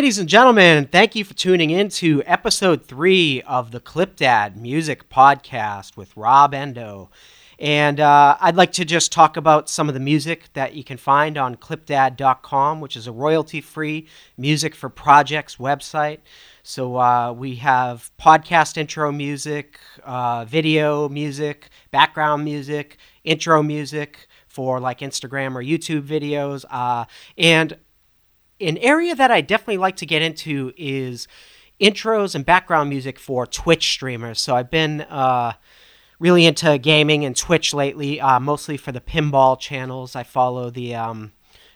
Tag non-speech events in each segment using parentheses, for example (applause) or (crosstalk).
Ladies and gentlemen, thank you for tuning in to episode three of the Clipdad Music Podcast with Rob Endo. And uh, I'd like to just talk about some of the music that you can find on clipdad.com, which is a royalty free music for projects website. So uh, we have podcast intro music, uh, video music, background music, intro music for like Instagram or YouTube videos. Uh, and an area that I definitely like to get into is intros and background music for Twitch streamers. So I've been uh, really into gaming and Twitch lately, uh, mostly for the pinball channels. I follow the, um,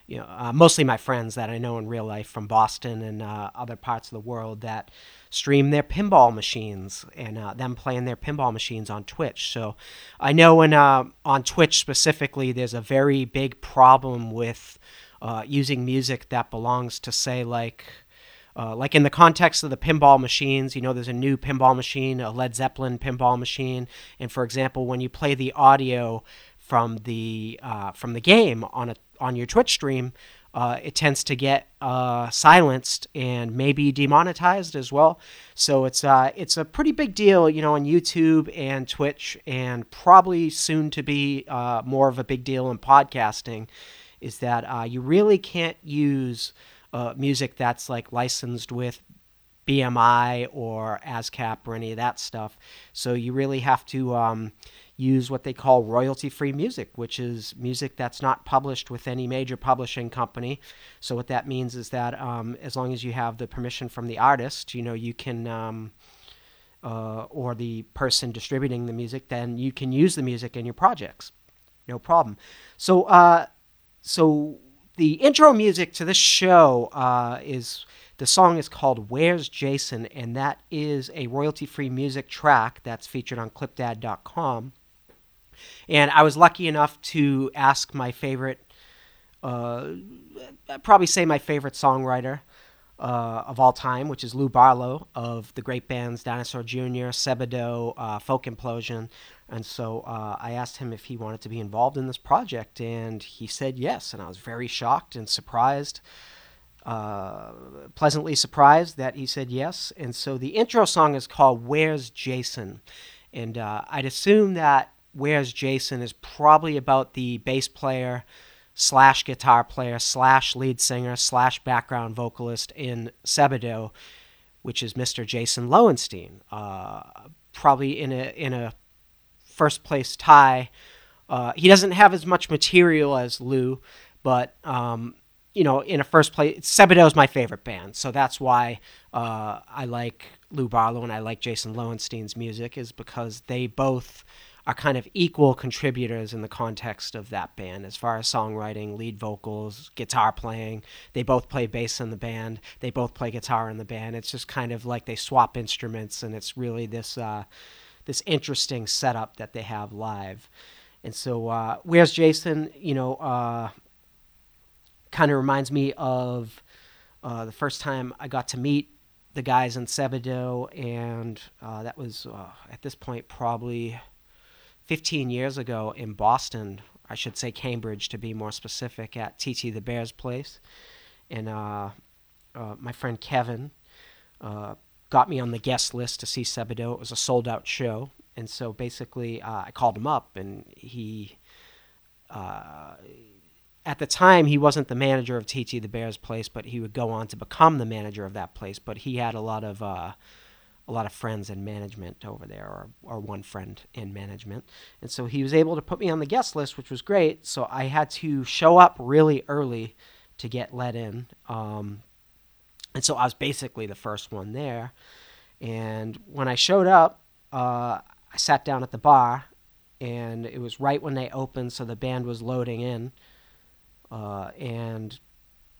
you know, uh, mostly my friends that I know in real life from Boston and uh, other parts of the world that stream their pinball machines and uh, them playing their pinball machines on Twitch. So I know in uh, on Twitch specifically, there's a very big problem with uh, using music that belongs to say like uh, like in the context of the pinball machines, you know, there's a new pinball machine, a Led Zeppelin pinball machine, and for example, when you play the audio from the uh, from the game on a on your Twitch stream, uh, it tends to get uh, silenced and maybe demonetized as well. So it's uh, it's a pretty big deal, you know, on YouTube and Twitch, and probably soon to be uh, more of a big deal in podcasting is that uh, you really can't use uh, music that's like licensed with BMI or ASCAP or any of that stuff. So you really have to um, use what they call royalty free music, which is music that's not published with any major publishing company. So what that means is that um, as long as you have the permission from the artist, you know, you can. Um, uh, or the person distributing the music, then you can use the music in your projects. No problem. So, uh, so the intro music to this show uh, is the song is called Where's Jason, and that is a royalty free music track that's featured on clipdad.com. And I was lucky enough to ask my favorite, uh, I'd probably say my favorite songwriter uh, of all time, which is Lou Barlow of the great bands Dinosaur Jr., Sebadoh, uh, Folk Implosion, and so uh, I asked him if he wanted to be involved in this project, and he said yes. And I was very shocked and surprised, uh, pleasantly surprised that he said yes. And so the intro song is called Where's Jason? And uh, I'd assume that Where's Jason is probably about the bass player slash guitar player slash lead singer slash background vocalist in Sebadoh, which is Mr. Jason Lowenstein. Uh, probably in a in a first place tie. Uh, he doesn't have as much material as Lou, but um, you know, in a first place, Sebadoh is my favorite band, so that's why uh, I like Lou Barlow and I like Jason Lowenstein's music is because they both are kind of equal contributors in the context of that band as far as songwriting, lead vocals, guitar playing. They both play bass in the band. They both play guitar in the band. It's just kind of like they swap instruments, and it's really this. Uh, this interesting setup that they have live. And so, uh, where's Jason? You know, uh, kind of reminds me of uh, the first time I got to meet the guys in Sebadoh, and uh, that was uh, at this point probably 15 years ago in Boston. I should say Cambridge to be more specific, at TT the Bear's place. And uh, my friend Kevin got me on the guest list to see Sebadoh. It was a sold out show, and so basically uh, I called him up, and he, uh, at the time, he wasn't the manager of TT the Bears place, but he would go on to become the manager of that place. But he had a lot of uh, a lot of friends in management over there, or, or one friend in management. And so he was able to put me on the guest list, which was great. So I had to show up really early to get let in. Um, and so I was basically the first one there. And when I showed up, uh, I sat down at the bar, and it was right when they opened, so the band was loading in. Uh, and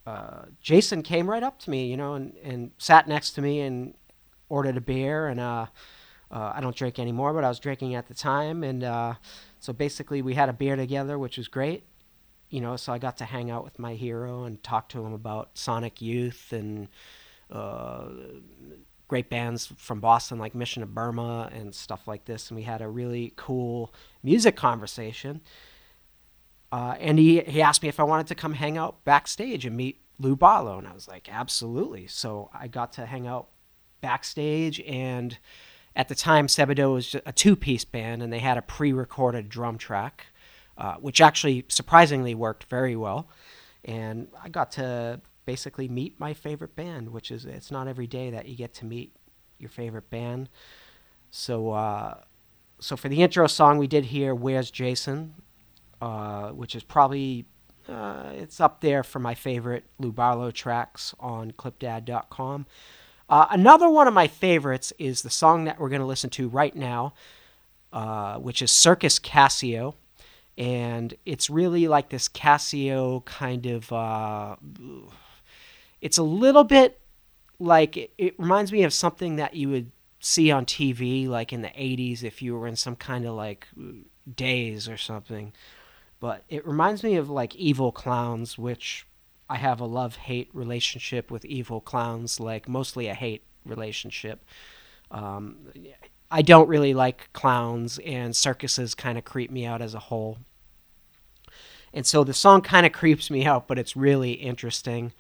uh, Jason came right up to me, you know, and, and sat next to me and ordered a beer. And uh, uh, I don't drink anymore, but I was drinking at the time. And uh, so basically, we had a beer together, which was great you know, so I got to hang out with my hero and talk to him about Sonic Youth and uh, great bands from Boston like Mission of Burma and stuff like this. And we had a really cool music conversation. Uh, and he, he asked me if I wanted to come hang out backstage and meet Lou Barlow, and I was like, absolutely. So I got to hang out backstage, and at the time, Sebadoh was a two-piece band, and they had a pre-recorded drum track, uh, which actually surprisingly worked very well. And I got to basically meet my favorite band, which is it's not every day that you get to meet your favorite band. So, uh, so for the intro song, we did here, "Where's Jason," uh, which is probably uh, it's up there for my favorite Lou Barlow tracks on Clipdad.com. Uh, another one of my favorites is the song that we're going to listen to right now, uh, which is Circus Casio. And it's really like this Casio kind of. Uh, it's a little bit like. It, it reminds me of something that you would see on TV, like in the 80s, if you were in some kind of like days or something. But it reminds me of like Evil Clowns, which I have a love hate relationship with evil clowns, like mostly a hate relationship. Um, I don't really like clowns, and circuses kind of creep me out as a whole. And so the song kind of creeps me out, but it's really interesting.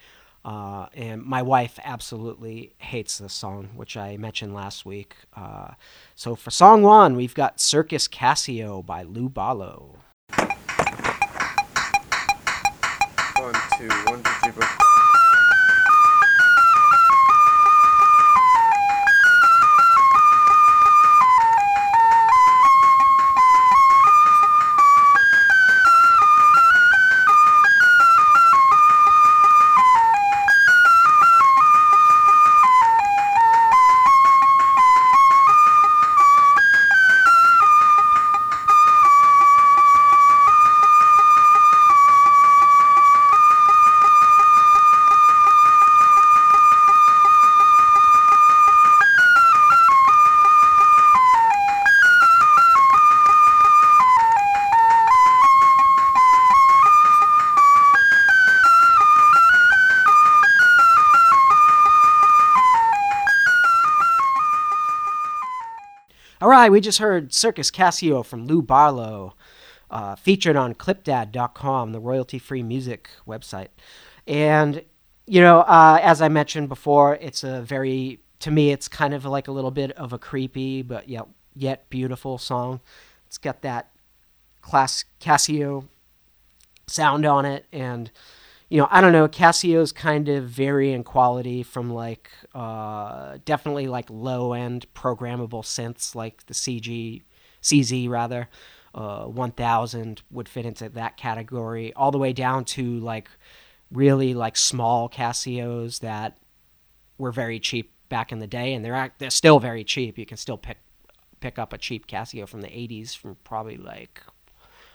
Uh, and my wife absolutely hates this song, which I mentioned last week. Uh, so for song one, we've got Circus Casio by Lou Barlow. One, two, one, two, three, four. Right, we just heard Circus Casio from Lou Barlow, uh, featured on Clipdad.com, the royalty-free music website. And you know, uh, as I mentioned before, it's a very to me, it's kind of like a little bit of a creepy but yet yet beautiful song. It's got that class Casio sound on it, and you know, I don't know, Casio's kind of vary in quality from like uh, definitely like low end programmable synths like the CG CZ rather. Uh, 1000 would fit into that category all the way down to like really like small Casios that were very cheap back in the day and they're they're still very cheap you can still pick pick up a cheap Casio from the 80s from probably like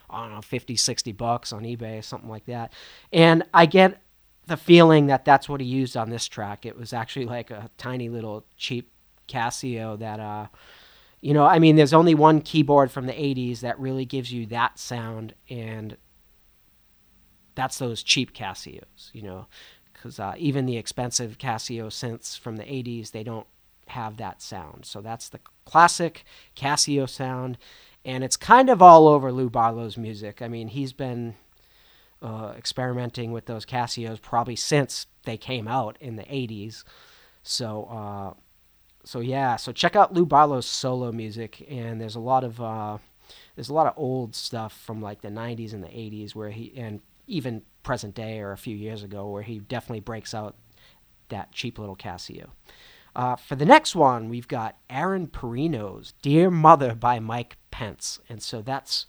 I don't know, 50, 60 bucks on eBay, something like that. And I get the feeling that that's what he used on this track. It was actually like a tiny little cheap Casio that, uh, you know, I mean, there's only one keyboard from the 80s that really gives you that sound, and that's those cheap Casios, you know, because uh, even the expensive Casio synths from the 80s, they don't have that sound. So that's the classic Casio sound and it's kind of all over Lou Barlow's music. I mean, he's been uh, experimenting with those Casios probably since they came out in the '80s. So, uh, so yeah, so check out Lou Barlow's solo music, and there's a lot of uh, there's a lot of old stuff from like the '90s and the '80s where he and even present day or a few years ago where he definitely breaks out that cheap little Casio. Uh, for the next one, we've got Aaron Perrino's Dear Mother by Mike Pence. And so that's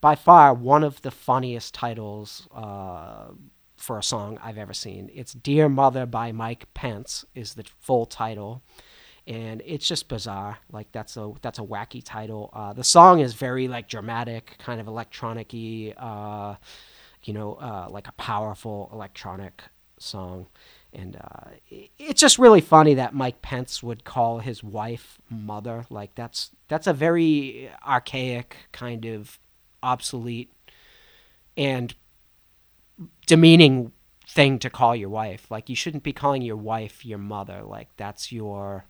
by far one of the funniest titles uh, for a song I've ever seen. It's Dear Mother by Mike Pence is the full title. And it's just bizarre. Like that's a that's a wacky title. Uh, the song is very like dramatic, kind of electronic-y, uh, you know, uh, like a powerful electronic song. And uh, it's just really funny that Mike Pence would call his wife mother. Like that's that's a very archaic kind of obsolete and demeaning thing to call your wife. Like you shouldn't be calling your wife your mother. Like that's your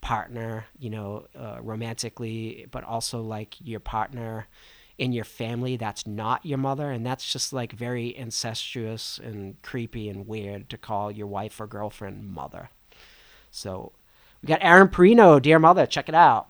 partner, you know, uh, romantically, but also like your partner in your family that's not your mother, and that's just like very incestuous and creepy and weird to call your wife or girlfriend mother. So we got Aaron Perrino, Dear Mother. Check it out.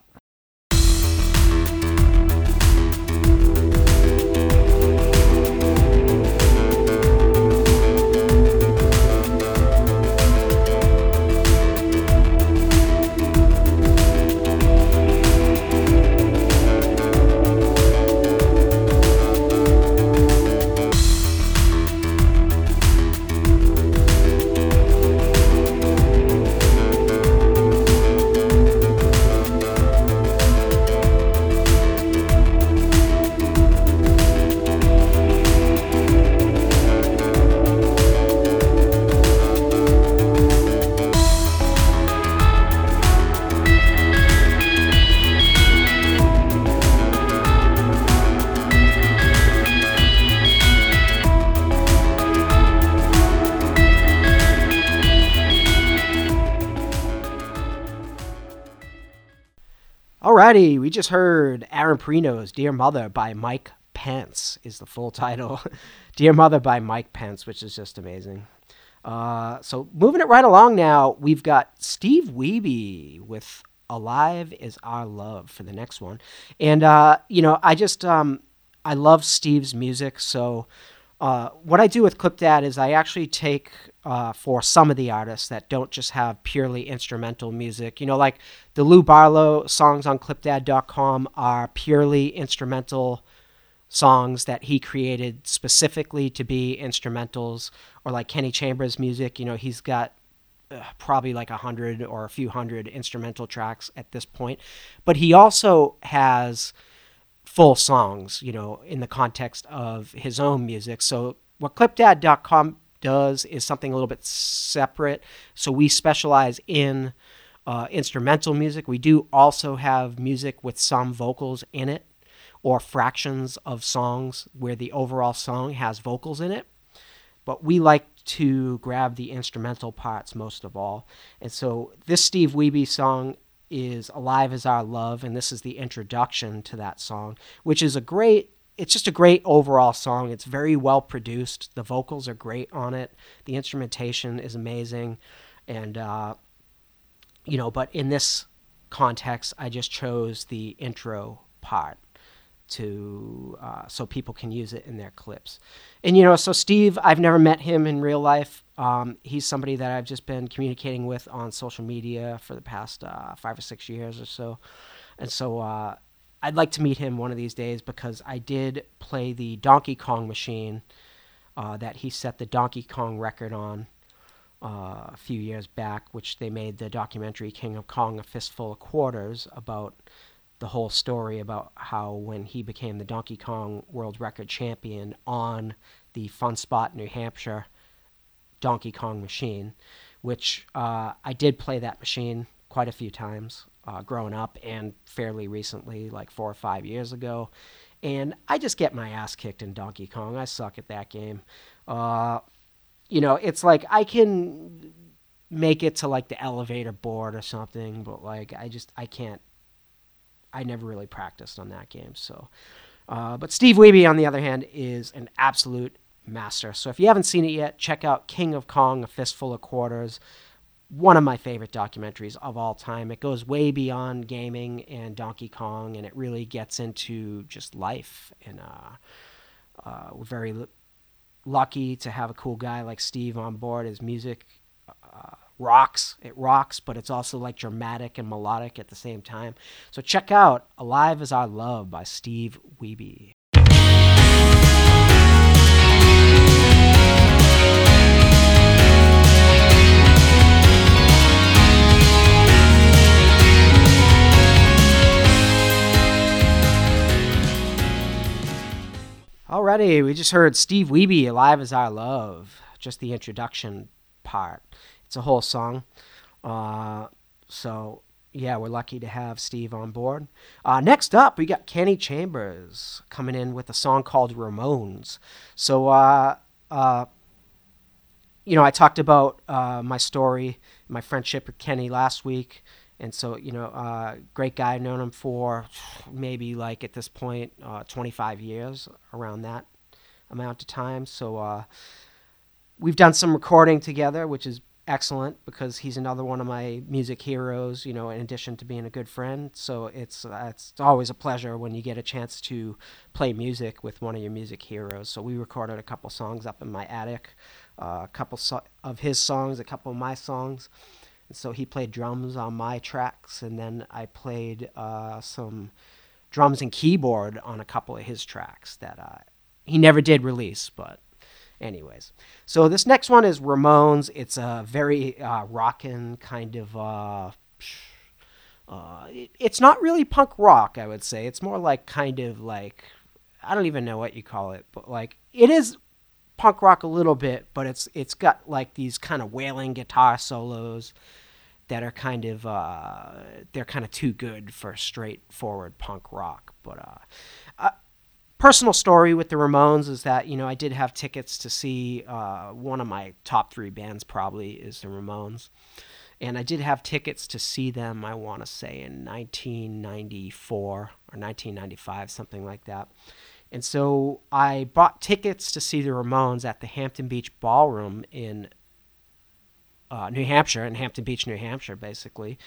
Alrighty, we just heard Aaron Perrino's Dear Mother by Mike Pence is the full title. (laughs) Dear Mother by Mike Pence, which is just amazing. Uh, so moving it right along now, we've got Steve Wiebe with Alive is Our Love for the next one. And, uh, you know, I just, um, I love Steve's music. So uh, what I do with ClipDad is I actually take uh, for some of the artists that don't just have purely instrumental music. You know, like the Lou Barlow songs on clipdad.com are purely instrumental songs that he created specifically to be instrumentals, or like Kenny Chambers' music. You know, he's got uh, probably like a hundred or a few hundred instrumental tracks at this point, but he also has full songs, you know, in the context of his own music. So what clipdad.com does is something a little bit separate. So we specialize in uh, instrumental music. We do also have music with some vocals in it or fractions of songs where the overall song has vocals in it. But we like to grab the instrumental parts most of all. And so this Steve Wiebe song is Alive Is Our Love, and this is the introduction to that song, which is a great it's just a great overall song. It's very well produced. The vocals are great on it. The instrumentation is amazing, and uh, you know. But in this context, I just chose the intro part to uh, so people can use it in their clips. And you know, so Steve, I've never met him in real life. Um, he's somebody that I've just been communicating with on social media for the past uh, five or six years or so, and so uh, I'd like to meet him one of these days because I did play the Donkey Kong machine uh, that he set the Donkey Kong record on uh, a few years back, which they made the documentary King of Kong a Fistful of Quarters about the whole story about how when he became the Donkey Kong World Record Champion on the Funspot, New Hampshire Donkey Kong machine, which uh, I did play that machine quite a few times uh, growing up and fairly recently, like four or five years ago. And I just get my ass kicked in Donkey Kong. I suck at that game. Uh, you know, it's like I can make it to like the elevator board or something, but like I just I can't. I never really practiced on that game, so. Uh, but Steve Wiebe, on the other hand, is an absolute master. So if you haven't seen it yet, check out King of Kong: A Fistful of Quarters one of my favorite documentaries of all time. It goes way beyond gaming and Donkey Kong, and it really gets into just life. And uh, uh, we're very l- lucky to have a cool guy like Steve on board. His music uh, rocks. It rocks, but it's also like dramatic and melodic at the same time. So check out "Alive Is Our Love" by Steve Wiebe. Alrighty, we just heard Steve Wiebe, Alive as Our Love, just the introduction part. It's a whole song. Uh, so, yeah, we're lucky to have Steve on board. Uh, next up, we got Kenny Chambers coming in with a song called Ramones. So, uh, uh you know, I talked about uh, my story, my friendship with Kenny last week, And so, you know, uh, great guy. I've known him for maybe like at this point, uh, 25 years, around that amount of time. So uh, we've done some recording together, which is excellent because he's another one of my music heroes. You know, in addition to being a good friend, so it's it's always a pleasure when you get a chance to play music with one of your music heroes. So we recorded a couple songs up in my attic, uh, a couple so- of his songs, a couple of my songs. So he played drums on my tracks, and then I played uh, some drums and keyboard on a couple of his tracks that uh, he never did release, but anyways. So this next one is Ramones. It's a very uh, rockin' kind of. Uh, uh, it, it's not really punk rock, I would say. It's more like kind of like I don't even know what you call it, but like it is punk rock a little bit, but it's it's got like these kind of wailing guitar solos that are kind of uh, they're kind of too good for straightforward punk rock. But uh, uh, personal story with the Ramones is that you know I did have tickets to see uh, one of my top three bands probably is the Ramones, and I did have tickets to see them. I want to say in 1994 or 1995, something like that. And so I bought tickets to see the Ramones at the Hampton Beach Ballroom in uh, New Hampshire, in Hampton Beach, New Hampshire, basically.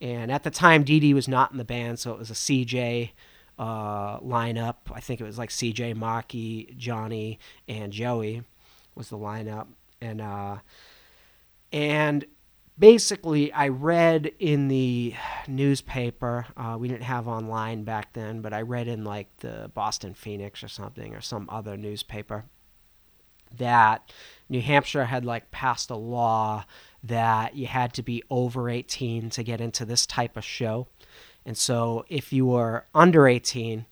And at the time, Dee Dee was not in the band, so it was a CJ uh, lineup. I think it was like CJ, Marky, Johnny, and Joey was the lineup. And uh, and basically, I read in the newspaper. Uh, we didn't have online back then, but I read in like the Boston Phoenix or something or some other newspaper that New Hampshire had like passed a law that you had to be over 18 to get into this type of show. And so if you were under 18,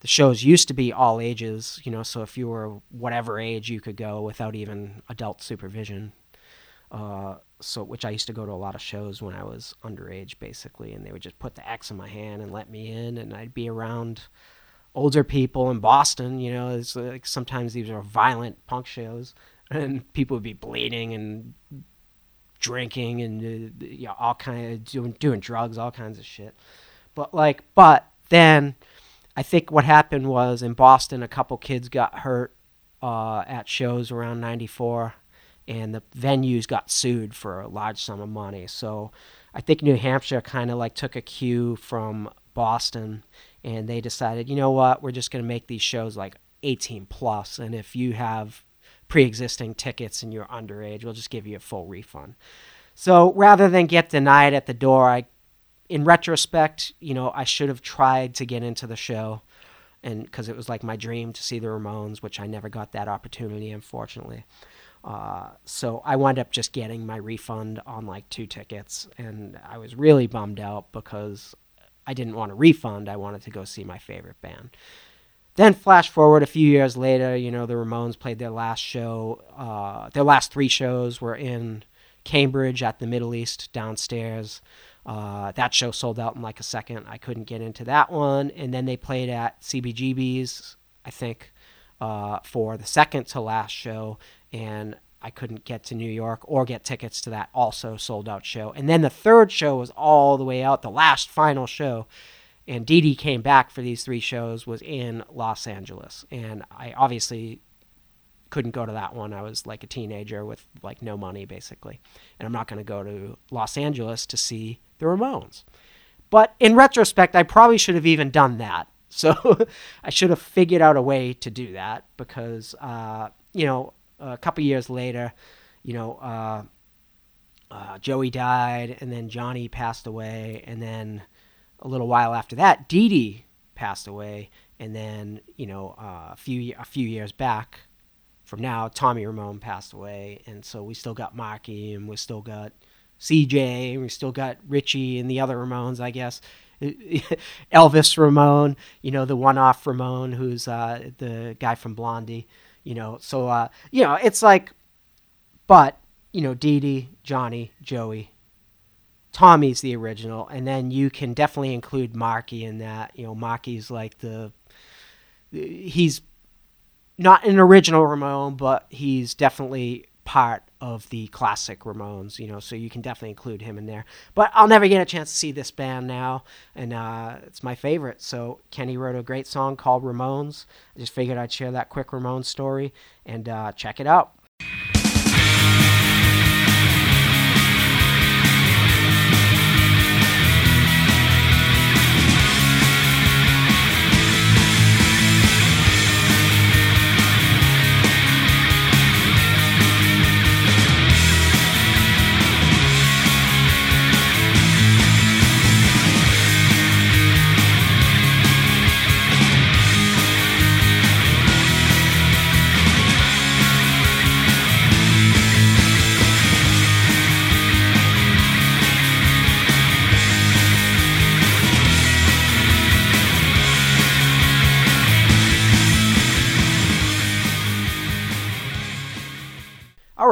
the shows used to be all ages, you know, so if you were whatever age you could go without even adult supervision. Uh, so which I used to go to a lot of shows when I was underage basically and they would just put the X in my hand and let me in and I'd be around older people in Boston, you know, it's like sometimes these are violent punk shows (laughs) and people would be bleeding and drinking and uh, you know, all kind of doing doing drugs, all kinds of shit. But like, but then I think what happened was in Boston, a couple kids got hurt uh, at shows around '94, and the venues got sued for a large sum of money. So I think New Hampshire kind of like took a cue from Boston, and they decided, you know what, we're just going to make these shows like 18 plus, and if you have pre-existing tickets and you're underage, we'll just give you a full refund. So rather than get denied at the door, I, in retrospect, you know, I should have tried to get into the show, and because it was like my dream to see the Ramones, which I never got that opportunity, unfortunately. Uh, so I wound up just getting my refund on like two tickets, and I was really bummed out because I didn't want a refund. I wanted to go see my favorite band. Then flash forward a few years later, you know, the Ramones played their last show. Uh, their last three shows were in Cambridge at the Middle East downstairs. Uh, that show sold out in like a second. I couldn't get into that one. And then they played at CBGB's, I think, uh, for the second to last show. And I couldn't get to New York or get tickets to that also sold out show. And then the third show was all the way out, the last final show and Dee Dee came back for these three shows was in Los Angeles, and I obviously couldn't go to that one. I was like a teenager with like no money basically, and I'm not going to go to Los Angeles to see the Ramones. But in retrospect, I probably should have even done that. (laughs) So I should have figured out a way to do that because uh, you know a couple years later, you know. Uh, uh, Joey died, and then Johnny passed away, and then a little while after that, Dee Dee passed away, and then you know uh, a few a few years back from now, Tommy Ramone passed away, and so we still got Marky, and we still got CJ, and we still got Richie and the other Ramones, I guess. (laughs) Elvis Ramone, you know, the one-off Ramone, who's uh, the guy from Blondie, you know. So uh, you know, it's like, but you know, Dee Dee, Johnny, Joey, Tommy's the original, and then you can definitely include Marky in that. You know, Marky's like the he's not an original Ramone, but he's definitely part of the classic Ramones, you know, so you can definitely include him in there. But I'll never get a chance to see this band now, and uh, it's my favorite. So Kenny wrote a great song called Ramones. I just figured I'd share that quick Ramones story and uh, check it out.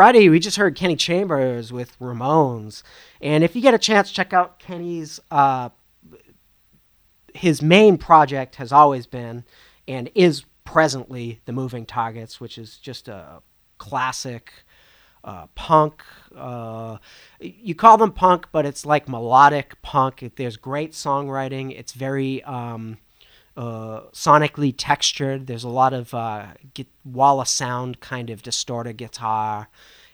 Alrighty, we just heard Kenny Chambers with Ramones, and if you get a chance, check out Kenny's. Uh, his main project has always been, and is presently, the Moving Targets, which is just a classic uh, punk. Uh, you call them punk, but it's like melodic punk. There's great songwriting. It's very um, uh, sonically textured. There's a lot of uh, get, wall of sound kind of distorted guitar,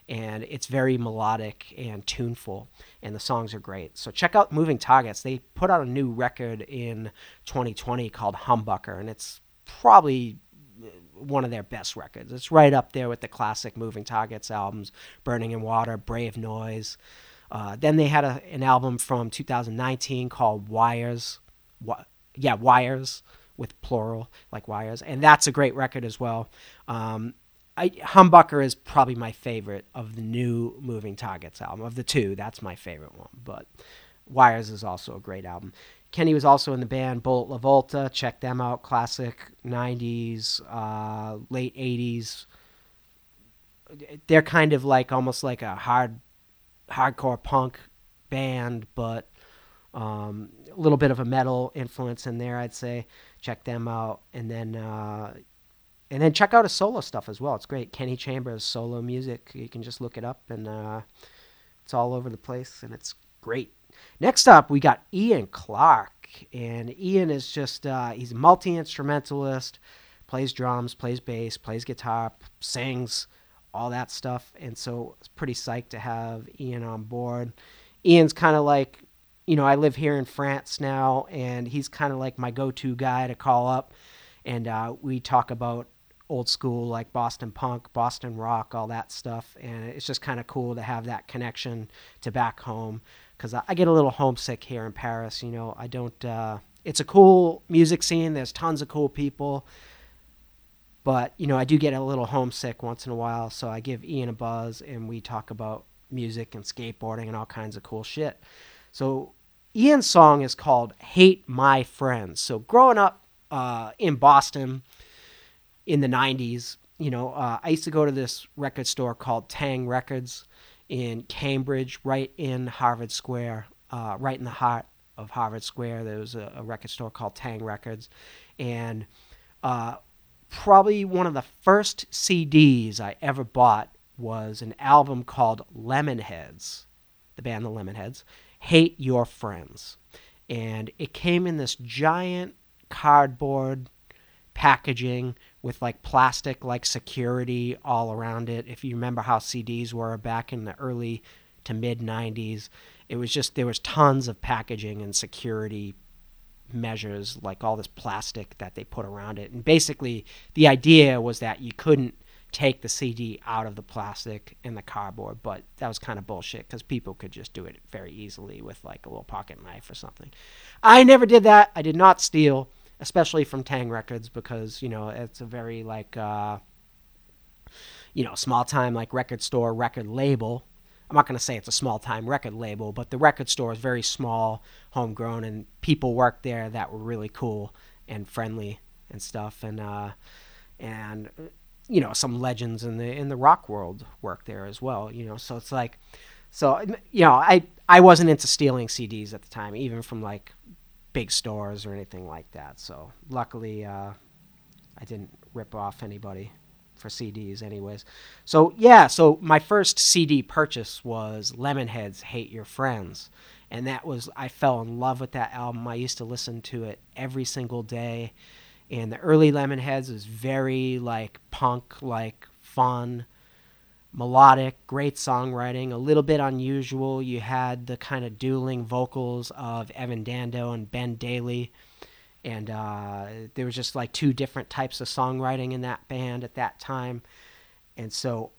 and it's very melodic and tuneful. And the songs are great. So check out Moving Targets. They put out a new record in 2020 called Humbucker, and it's probably uh, one of their best records. It's right up there with the classic Moving Targets albums, Burning in Water, Brave Noise. Uh, then they had a, an album from 2019 called Wires. What? Yeah, Wires with plural, like wires, and that's a great record as well. Um, I, Humbucker is probably my favorite of the new Moving Targets album. Of the two, that's my favorite one. But Wires is also a great album. Kenny was also in the band Bullet LaVolta. Check them out. Classic 90s, uh, late 80s. They're kind of like almost like a hard, hardcore punk band, but um, little bit of a metal influence in there, I'd say. Check them out, and then uh, and then check out his solo stuff as well. It's great. Kenny Chambers solo music. You can just look it up, and uh, it's all over the place, and it's great. Next up, we got Ian Clark, and Ian is just uh, he's a multi instrumentalist, plays drums, plays bass, plays guitar, sings, all that stuff, and so it's pretty psyched to have Ian on board. Ian's kind of like you know, I live here in France now, and he's kind of like my go-to guy to call up, and uh, we talk about old school like Boston punk, Boston rock, all that stuff, and it's just kind of cool to have that connection to back home because I, I, get a little homesick here in Paris. You know, I don't. Uh, it's a cool music scene. There's tons of cool people. But, you know, I do get a little homesick once in a while, so I give Ian a buzz and we talk about music and skateboarding and all kinds of cool shit. So Ian's song is called Hate My Friends. So growing up uh, in Boston in the 90s, you know, uh, I used to go to this record store called Taang! Records in Cambridge, right in Harvard Square, uh, right in the heart of Harvard Square. There was a, a record store called Taang! Records. And uh, probably one of the first CDs I ever bought was an album called Lemonheads, the band The Lemonheads hate your friends. And it came in this giant cardboard packaging with like plastic like security all around it. If you remember how CDs were back in the early to mid 90s, it was just there was tons of packaging and security measures like all this plastic that they put around it. And basically the idea was that you couldn't take the CD out of the plastic and the cardboard, but that was kind of bullshit because people could just do it very easily with like a little pocket knife or something. I never did that. I did not steal, especially from Taang! Records because you know it's a very like uh, you know small time like record store record label. I'm not going to say it's a small time record label, but the record store is very small, homegrown, and people worked there that were really cool and friendly and stuff. And uh, and you know some legends in the in the rock world work there as well you know so it's like so you know i i wasn't into stealing cds at the time even from like big stores or anything like that so luckily uh, i didn't rip off anybody for CDs, anyways. So yeah, so my first CD purchase was Lemonhead's "Hate Your Friends," and that was I fell in love with that album. I used to listen to it every single day, and the early Lemonheads was very like punk, like fun, melodic, great songwriting, a little bit unusual. You had the kind of dueling vocals of Evan Dando and Ben Deily and uh, there was just like two different types of songwriting in that band at that time. And so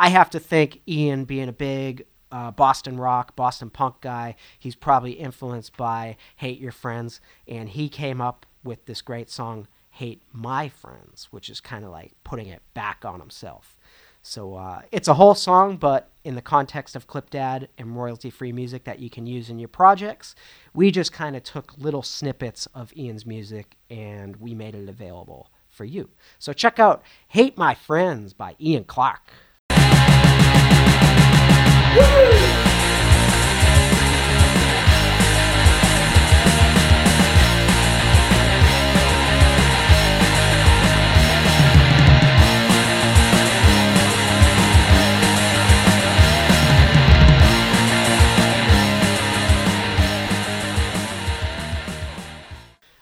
i have to think ian being a big uh, boston rock boston punk guy. He's probably influenced by hate your friends. And he came up with this great song hate my friends which is kind of like putting it back on himself so uh, it's a whole song, but in the context of clip Clipdad and royalty free music that you can use in your projects, we just kind of took little snippets of Ian's music and we made it available for you. So check out Hate My Friends by Ian Clark. Woo!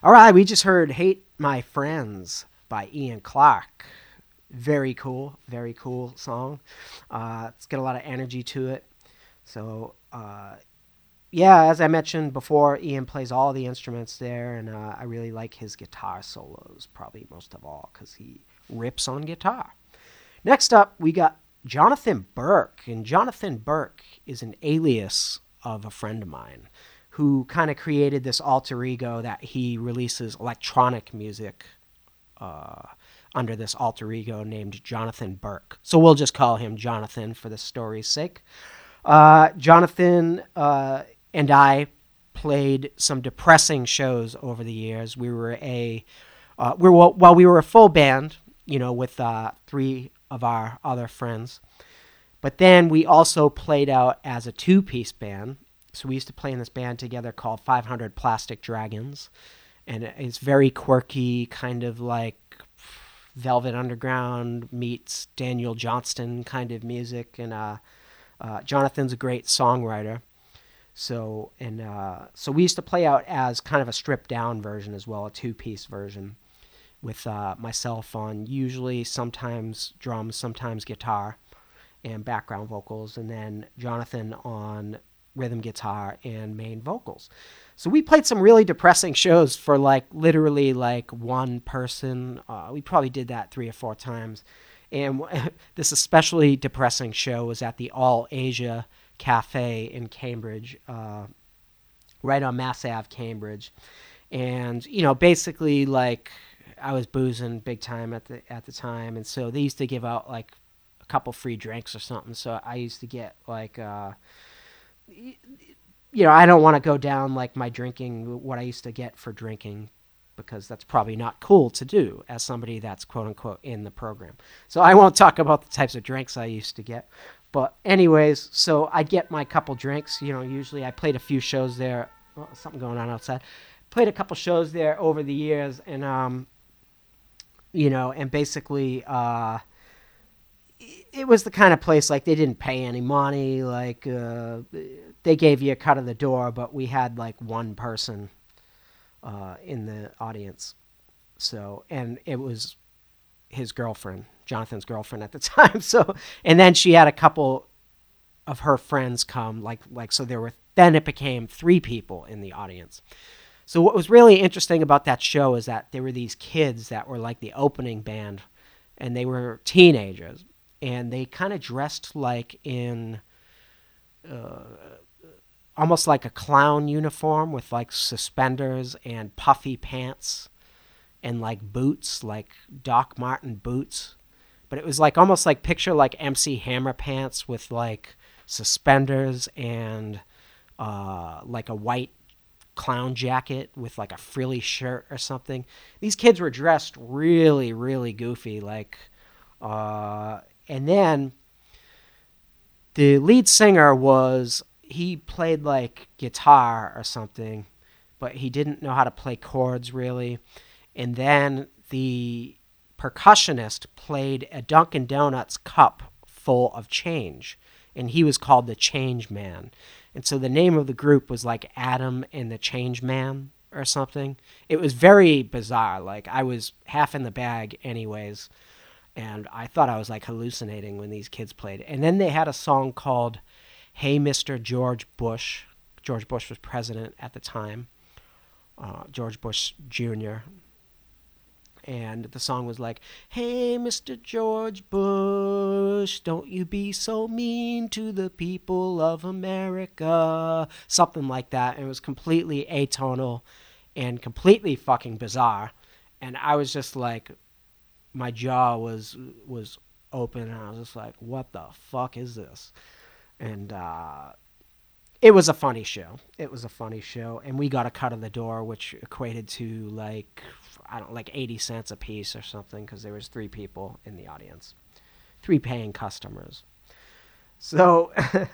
All right, we just heard Hate My Friends by Ian Clark. Very cool, very cool song. Uh, it's got a lot of energy to it. So, uh, yeah, as I mentioned before, Ian plays all the instruments there, and uh, I really like his guitar solos, probably most of all, because he rips on guitar. Next up, we got Jonathan Burke, and Jonathan Burke is an alias of a friend of mine who kind of created this alter ego that he releases electronic music uh, under this alter ego named Jonathan Burke. So we'll just call him Jonathan for the story's sake. Uh, Jonathan uh, and I played some depressing shows over the years. We were a uh, we were while we were a full band, you know, with uh, three of our other friends. But then we also played out as a two-piece band so we used to play in this band together called 500 Plastic Dragons, and it's very quirky, kind of like Velvet Underground meets Daniel Johnston kind of music. And uh, uh, Jonathan's a great songwriter. So and uh, so we used to play out as kind of a stripped down version as well, a two piece version, with uh, myself on usually sometimes drums, sometimes guitar, and background vocals, and then Jonathan on rhythm guitar and main vocals. So we played some really depressing (laughs) shows for like literally like one person. Uh, we probably did that three or four times. And (laughs) this especially depressing show was at the All Asia Cafe in Cambridge, uh, right on Mass Ave, Cambridge. And you know, basically like I was boozing big time at the at the time, and so they used to give out like a couple free drinks or something. So I used to get like. Uh, you know, I don't want to go down like my drinking, what I used to get for drinking, because that's probably not cool to do as somebody that's quote unquote in the program. So I won't talk about the types of drinks I used to get. But, anyways, so I get my couple drinks. You know, usually I played a few shows there. Well, something going on outside. Played a couple shows there over the years, and, um, you know, and basically, uh, it was the kind of place like they didn't pay any money like uh, they gave you a cut of the door but we had like one person uh, in the audience. So and it was his girlfriend jonathan's girlfriend at the (laughs) time. So and then she had a couple of her friends come like like so there were then it became three people in the audience. So what was really interesting about that show is that there were these kids that were like the opening band and they were teenagers and they kind of dressed like in uh, almost like a clown uniform with like suspenders and puffy pants and like boots, like Doc Martin boots. But it was like almost like picture like MC Hammer pants with like suspenders and uh, like a white clown jacket with like a frilly shirt or something. These kids were dressed really, really goofy, like uh, and then the lead singer was he played like guitar or something, but he didn't know how to play chords really. And then the percussionist played a Dunkin' Donuts cup full of change, and he was called the Change Man. And so the name of the group was like Adam and the Change Man or something. It was very bizarre. Like I was half in the bag, anyways, and I thought I was like hallucinating when these kids played. And then they had a song called "Hey, Mr. George Bush." George Bush was president at the time. Uh, George Bush Jr and the song was like, "Hey, Mr. George Bush, don't you be so mean to the people of America," something like that. And it was completely atonal and completely fucking bizarre. And I was just like, my jaw was was open, and I was just like, "What the fuck is this?" And uh, it was a funny show. It was a funny show, and we got a cut of the door, which equated to like I don't like 80 cents a piece or something because there was three people in the audience, three paying customers. So, (laughs)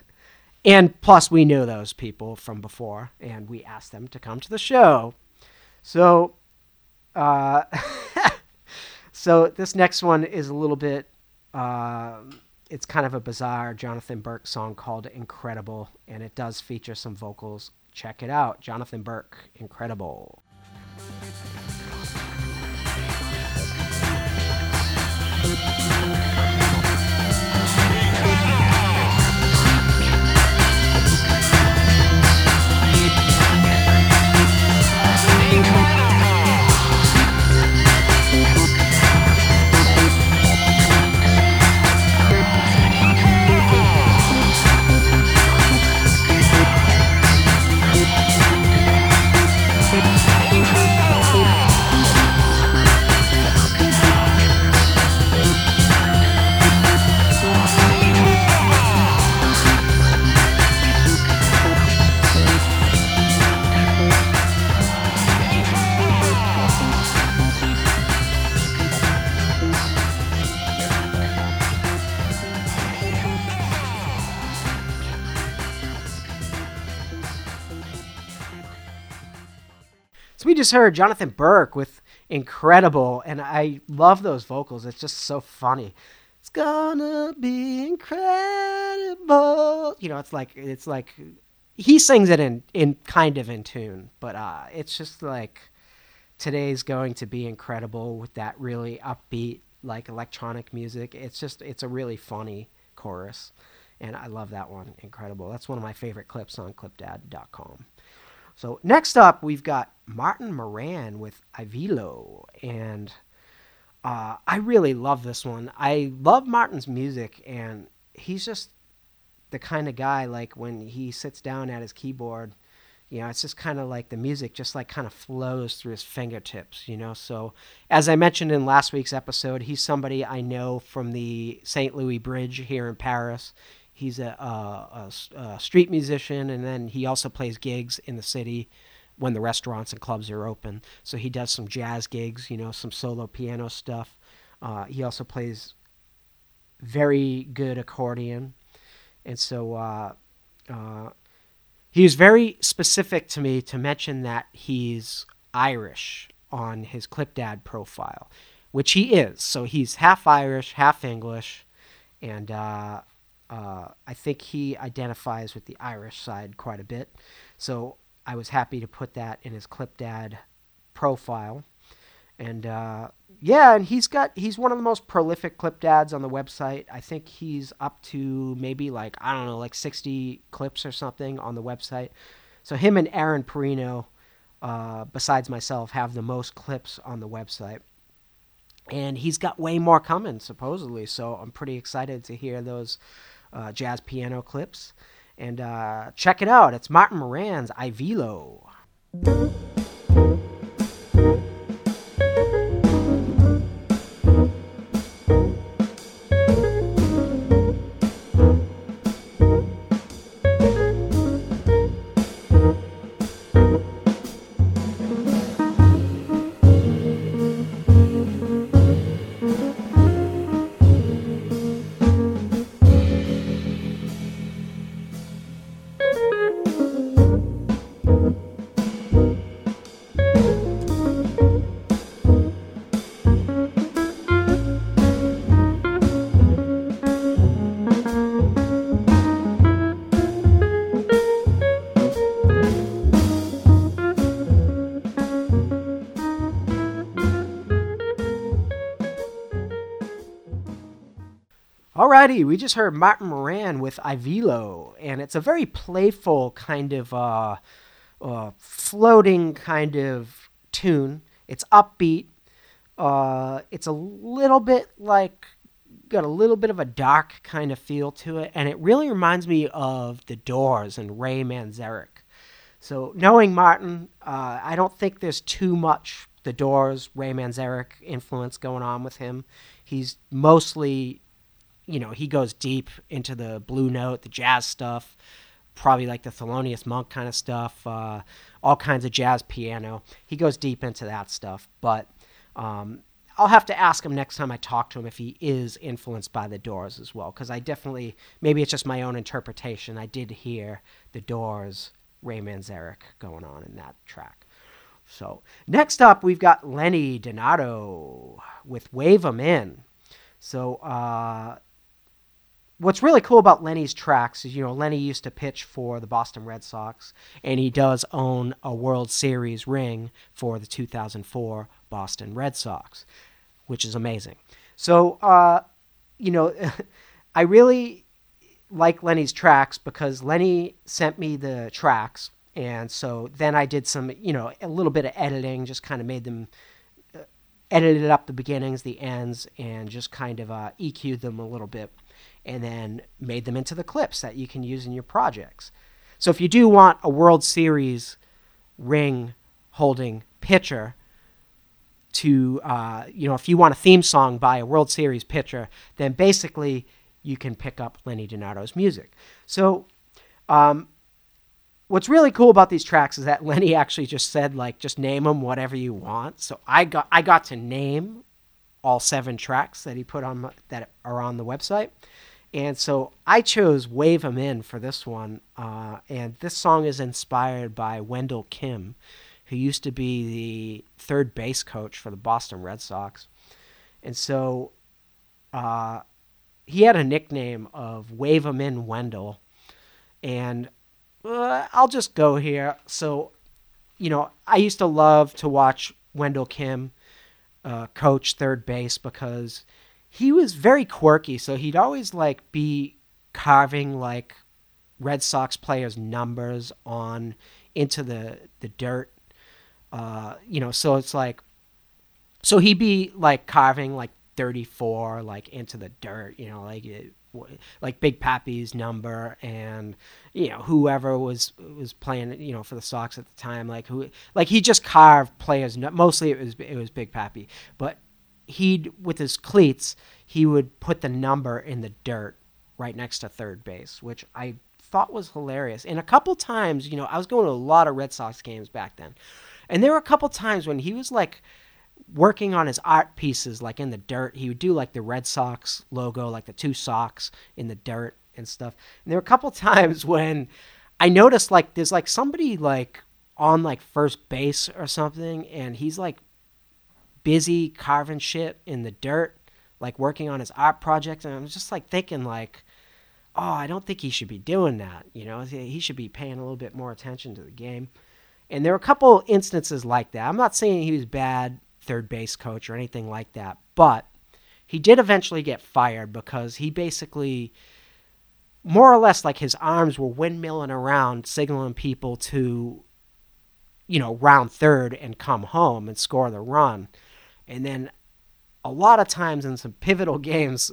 and plus we knew those people from before, and we asked them to come to the show. So, uh, (laughs) so this next one is a little bit. Uh, it's kind of a bizarre Jonathan Burke song called "Incredible," and it does feature some vocals. Check it out, Jonathan Burke, "Incredible." Just heard Jonathan Burke with Incredible, and I love those vocals. It's just so funny. It's gonna be incredible. You know, it's like it's like he sings it in in kind of in tune, but uh, it's just like today's going to be incredible with that really upbeat like electronic music. It's just it's a really funny chorus, and I love that one. Incredible. That's one of my favorite clips on clipdad.com. So next up, we've got Martin Moran with Aivilo, and uh, I really love this one. I love Martin's music, and he's just the kind of guy like when he sits down at his keyboard. You know, it's just kind of like the music just like kind of flows through his fingertips, you know. So, as I mentioned in last week's episode, he's somebody I know from the St. Louis Bridge here in Paris. He's a, a, a, a, street musician, and then he also plays gigs in the city when the restaurants and clubs are open. So he does some jazz gigs, you know, some solo piano stuff. Uh, he also plays very good accordion, and so uh, uh, he was very specific to me to mention that he's Irish on his Clipdad profile, which he is. So he's half Irish, half English, and uh, I think he identifies with the Irish side quite a bit. So I was happy to put that in his Clipdad profile. And uh, yeah, and he's got he's one of the most prolific clip dads on the website. I think he's up to maybe like I don't know, like 60 clips or something on the website. So him and Aaron Perrino, uh, besides myself, have the most clips on the website. And he's got way more coming supposedly. So I'm pretty excited to hear those uh, jazz piano clips. And uh, check it out. It's Martin Moran's Aivilo. Alrighty, we just heard Martin Moran with Aivilo, and it's a very playful kind of uh, uh, floating kind of tune. It's upbeat. Uh, it's a little bit like got a little bit of a dark kind of feel to it, and it really reminds me of The Doors and Ray Manzarek. So knowing Martin, uh, I don't think there's too much The Doors, Ray Manzarek influence going on with him. He's mostly you know, he goes deep into the blue note, the jazz stuff, probably like the Thelonious Monk kind of stuff, uh, all kinds of jazz piano. He goes deep into that stuff, but um, I'll have to ask him next time I talk to him if he is influenced by the Doors as well, because I definitely maybe it's just my own interpretation. I did hear the Doors, Ray Manzarek going on in that track. So next up, we've got Lenny Dinardo with "Wave 'Em In." So uh, what's really cool about Lenny's tracks is, you know, Lenny used to pitch for the Boston Red Sox, and he does own a World Series ring for the 2004 Boston Red Sox, which is amazing. So, uh, you know, (laughs) I really like Lenny's tracks because Lenny sent me the tracks, and so then I did some, you know, a little bit of editing, just kind of made them uh, edited up the beginnings, the ends, and just kind of uh, EQ'd them a little bit and then made them into the clips that you can use in your projects. So if you do want a World Series ring holding pitcher to, uh, you know, if you want a theme song by a World Series pitcher, then basically you can pick up Lenny Dinardo's music. So um, what's really cool about these tracks is that (laughs) Lenny actually just said like just name them whatever you want. So I got I got to name all seven tracks that he put on that are on the website. And so I chose Wave 'em In for this one. Uh, and this song is inspired by Wendell Kim, who used to be the third base coach for the Boston Red Sox. And so uh, he had a nickname of Wave 'em In Wendell. And uh, I'll just go here. So, you know, I used to love to watch Wendell Kim uh, coach third base because he was very quirky. So he'd always like be carving like Red Sox players' numbers on into the the dirt. Uh, you know, so it's like, so he'd be like carving like 34 like into the dirt. You know, like it, like Big Papi's number and you know whoever was was playing you know for the Sox at the time like who like he just carved players mostly it was it was Big Papi but he'd with his cleats he would put the number in the dirt right next to third base, which I thought was hilarious. And a couple times, you know, I was going to a lot of Red Sox games back then. And there were a couple times when he was like working on his art pieces like in the dirt. He would do like the Red Sox logo, like the two socks in the dirt and stuff. And there were a couple (laughs) times when I noticed like there's like somebody like on like first base or something and he's like busy carving shit in the dirt, like working on his art project. And I'm just like thinking, like, oh, I don't think he should be doing that. You know, he should be paying a little bit more attention to the game. And there were a couple instances like that. I'm not saying he was bad third base coach or anything like that, but he did eventually get fired because he basically more or less like his arms were windmilling around signaling people to you know round third and come home and score the run and then a lot of times in some pivotal (laughs) games,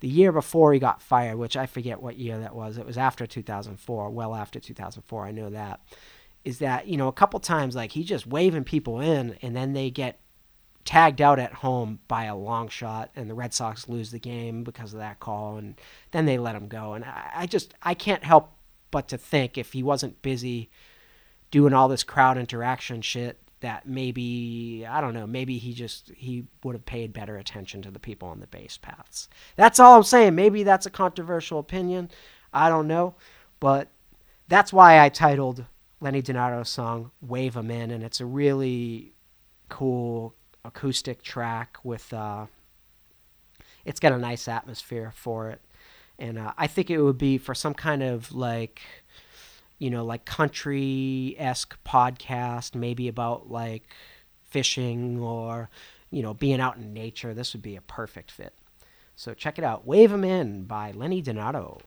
the year before he got fired, which I forget what year that was, it was after 2004, well after 2004, I know that, is that, you know, a couple times, like, he's just waving people in, and then they get tagged out at home by a long shot, and the Red Sox lose the game because of that call, and then they let him go. And I, I just, I can't help but to think if he wasn't busy doing all this crowd interaction shit that maybe I don't know, maybe he just he would have paid better attention to the people on the base paths. That's all I'm saying. Maybe that's a controversial opinion. I don't know, but that's why I titled Lenny Dinardo's song "Wave 'Em In," and it's a really cool acoustic track with. Uh, it's got a nice atmosphere for it, and uh, I think it would be for some kind of like you know, like country esque podcast, maybe about like fishing or, you know, being out in nature. This would be a perfect fit. So check it out. Wave Wave 'em In by Lenny Dinardo.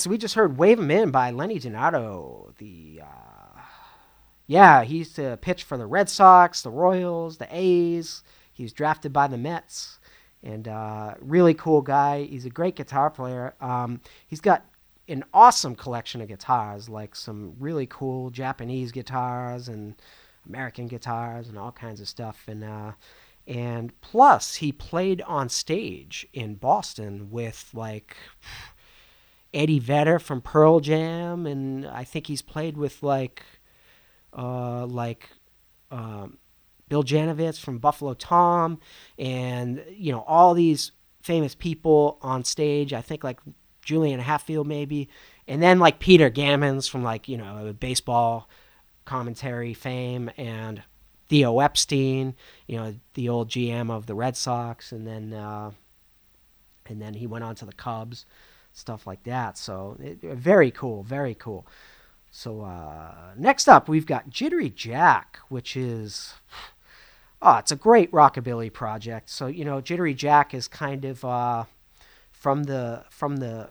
So we just heard "Wave 'Em In" by Lenny Dinardo. The uh, yeah, he used to pitch for the Red Sox, the Royals, the A's. He was drafted by the Mets, and uh, really cool guy. He's a great guitar player. Um, he's got an awesome collection of guitars, like some really cool Japanese guitars and American guitars and all kinds of stuff. And uh, and plus, he played on stage in Boston with like. Eddie Vedder from Pearl Jam, and I think he's played with like, uh, like, um, Bill Janovitz from Buffalo Tom, and you know all these famous people on stage. I think like Julian Hatfield maybe, and then like Peter Gammons from like you know baseball commentary fame, and Theo Epstein, you know the old GM of the Red Sox, and then uh, and then he went on to the Cubs stuff like that. So it, very cool, very cool. So uh, next up, we've got Jittery Jack, which is oh, it's a great rockabilly project. So you know, Jittery Jack is kind of uh, from the from the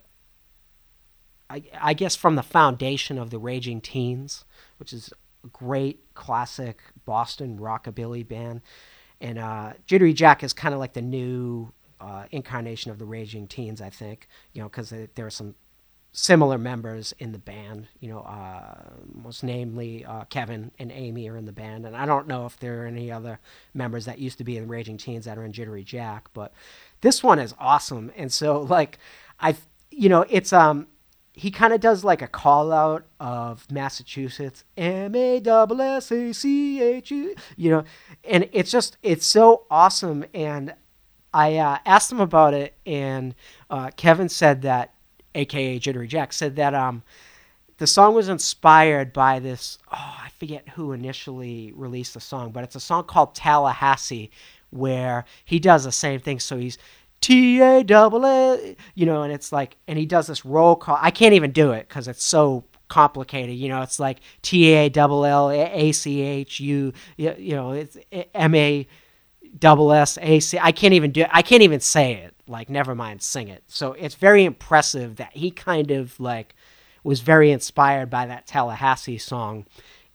I, I guess from the foundation of the Raging Teens, which is a great classic Boston rockabilly band. And uh, Jittery Jack is kind of like the new uh, incarnation of the Raging Teens, I think. You know, because there are some similar members in the band. You know, uh, most namely uh, Kevin and Amy are in the band, and I don't know if there are any other members that used to be in Raging Teens that are in Jittery Jack, but this one is awesome. And so, (laughs) like, I, you know, it's um. He kind of does like a call out of Massachusetts, M A S S A C H U, you know, and it's just it's so awesome. And I uh, asked him about it, and uh, Kevin said that, aka Jittery Jack, said that um, the song was inspired by this. Oh, I forget who initially released the song, but it's a song called Tallahassee, where he does the same thing. So he's T A double A, you know, and it's like, and he does this roll call. I can't even do it because it's so complicated. You know, it's like T A double L A C H U, you know, it's M A double S A C. I can't even do. I can't even say it. Like, never mind, sing it. So it's very impressive that he kind of like was very inspired by that Tallahassee song,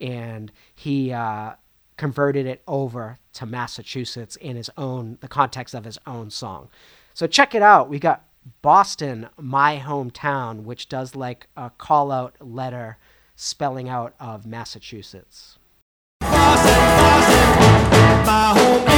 and he uh, converted it over to Massachusetts in his own the context of his own song. So check it out. We got Boston, my hometown, which does like a call out letter spelling out of Massachusetts. Boston, Boston, my home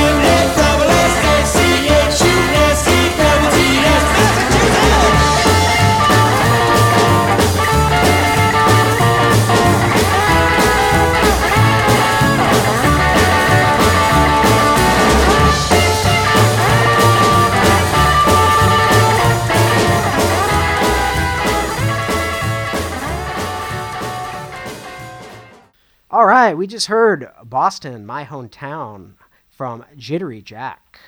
right, we just heard Boston, my hometown, from Jittery Jack.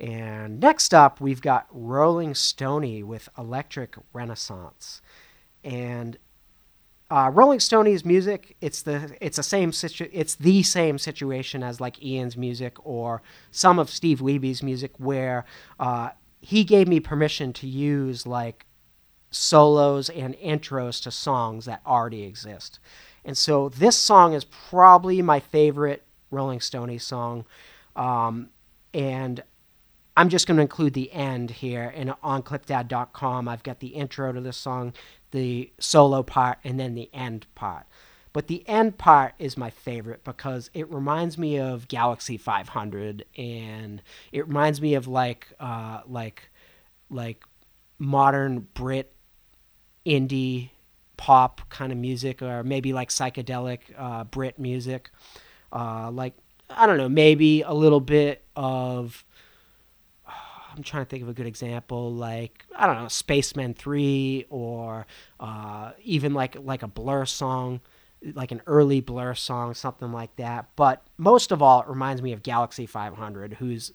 And next up, we've got Rolling Stony with Electric Renaissance. And uh, Rolling Stony's music, it's the it's the same situ- it's the same situation as like Ian's music or some of Steve Wiebe's music, where uh, he gave me permission to use like solos and intros to songs that already exist. And so this song is probably my favorite Rolling Stony song. Um, and I'm just going to include the end here. And on clipdad.com, I've got the intro to this song, the solo part, and then the end part. But the end part is my favorite because it reminds me of Galaxie 500, and it reminds me of like uh, like like modern Brit indie pop kind of music, or maybe like psychedelic uh, Brit music. Uh, like I don't know, maybe a little bit of. (sighs) I'm trying to think of a good example, like I don't know, Spacemen Three, or uh, even like like a Blur song, like an early Blur song, something like that. But most of all, it reminds me of Galaxie 500, who's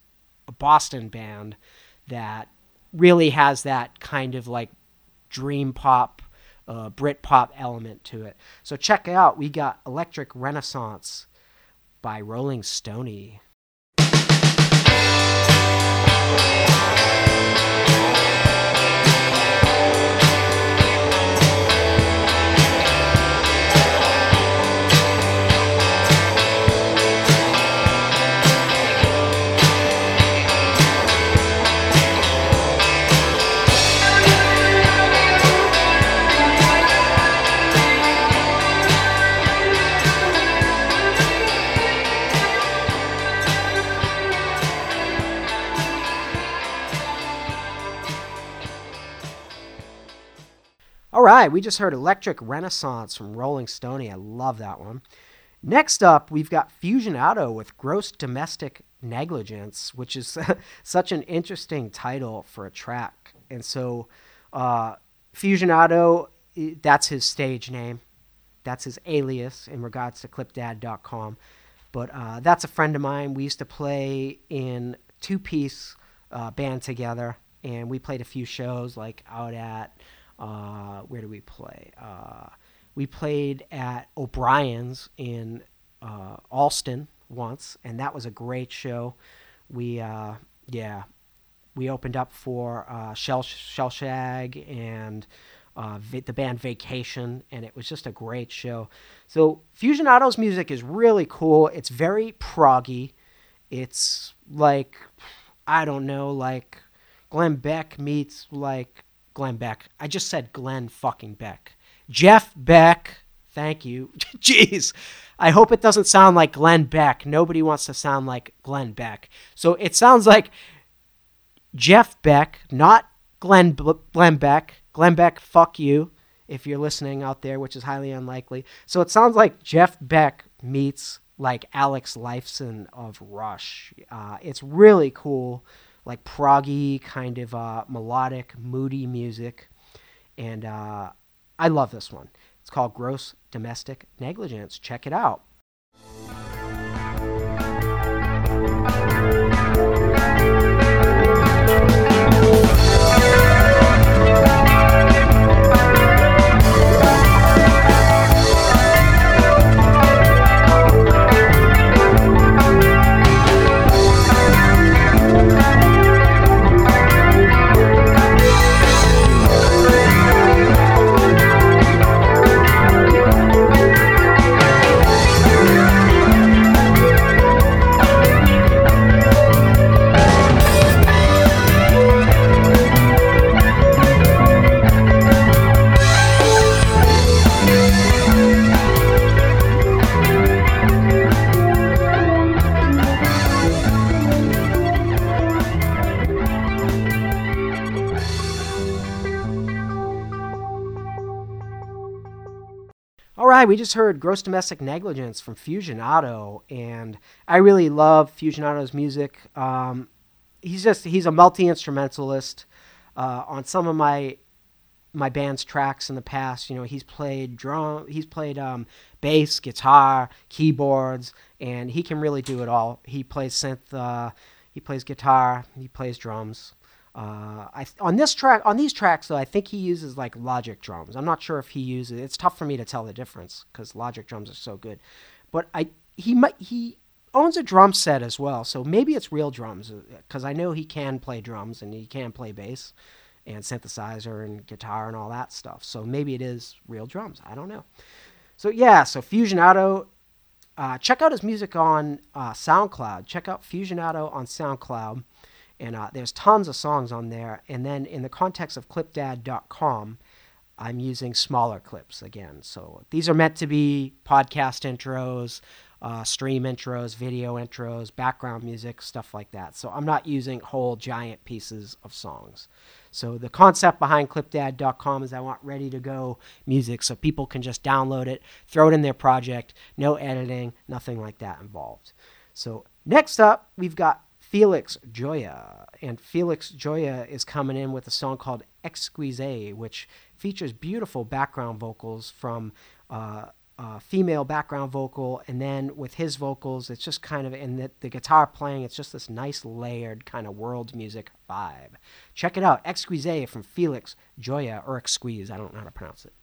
a Boston band that really has that kind of like dream pop, uh, Brit pop element to it. So check out. We got Electric Renaissance by Rolling Stony. Right, we just heard Electric Renaissance from Rolling Stony. I love that one. Next up, we've got Fusionado with Gross Domestic Negligence, which is (laughs) such an interesting title for a track. And so, uh, Fusionado, i- that's his stage name. That's his alias in regards to clipdad.com. But uh, that's a friend of mine. We used to play in two piece uh, band together, and we played a few shows like out at uh, where do we play? Uh, we played at O'Brien's in uh, Allston once, and that was a great show. We, uh, yeah, we opened up for uh, Shell Shell Shag and uh, va- the band Vacation, and it was just a great show. So Fusionado's music is really cool. It's very proggy. It's like I don't know, like Glenn Beck meets like Glenn Beck. I just said Glenn fucking Beck. Jeff Beck. Thank you. (laughs) Jeez. I hope it doesn't sound like Glenn Beck. Nobody wants to sound like Glenn Beck. So it sounds like Jeff Beck, not Glenn B- Glenn Beck. Glenn Beck, fuck you if you're listening out there, which is highly unlikely. So it sounds like Jeff Beck meets like Alex Lifeson of Rush. Uh, it's really cool, like proggy kind of uh, melodic, moody music, and uh, I love this one. It's called Gross Domestic Negligence. Check it out. Right, we just heard Gross Domestic Negligence from Fusionado, and I really love Fusionado's music. Um, he's just he's a multi instrumentalist. Uh, on some of my my band's tracks in the past, you know, he's played drum, he's played um, bass, guitar, keyboards, and he can really do it all. He plays synth, uh, he plays guitar, he plays drums. Uh, on this track on these tracks though I think he uses like Logic drums. I'm not sure if he uses. It's tough for me to tell the difference because Logic drums are so good. But I he might he owns a drum set as well, so maybe it's real drums because I know he can play drums and he can play bass and synthesizer and guitar and all that stuff. So maybe it is real drums. I don't know. So yeah, so Fusionado. Uh, check out his music on uh, SoundCloud. Check out Fusionado on SoundCloud And uh, there's tons of songs on there. And then in the context of clipdad.com, I'm using smaller clips again. So these are meant to be podcast intros, uh, stream intros, video intros, background music, stuff like that. So I'm not using whole giant pieces of songs. So the concept behind clipdad.com is I want ready to go music so people can just download it, throw it in their project, no editing, nothing like that involved. So next up, we've got Felix Joia. And Felix Joia is coming in with a song called Exquise, which features beautiful background vocals from uh, female background vocal, and then with his vocals, it's just kind of in the, the guitar playing. It's just this nice layered kind of world music vibe. Check it out, Exquise from Felix Joia or Exquise. I don't know how to pronounce it.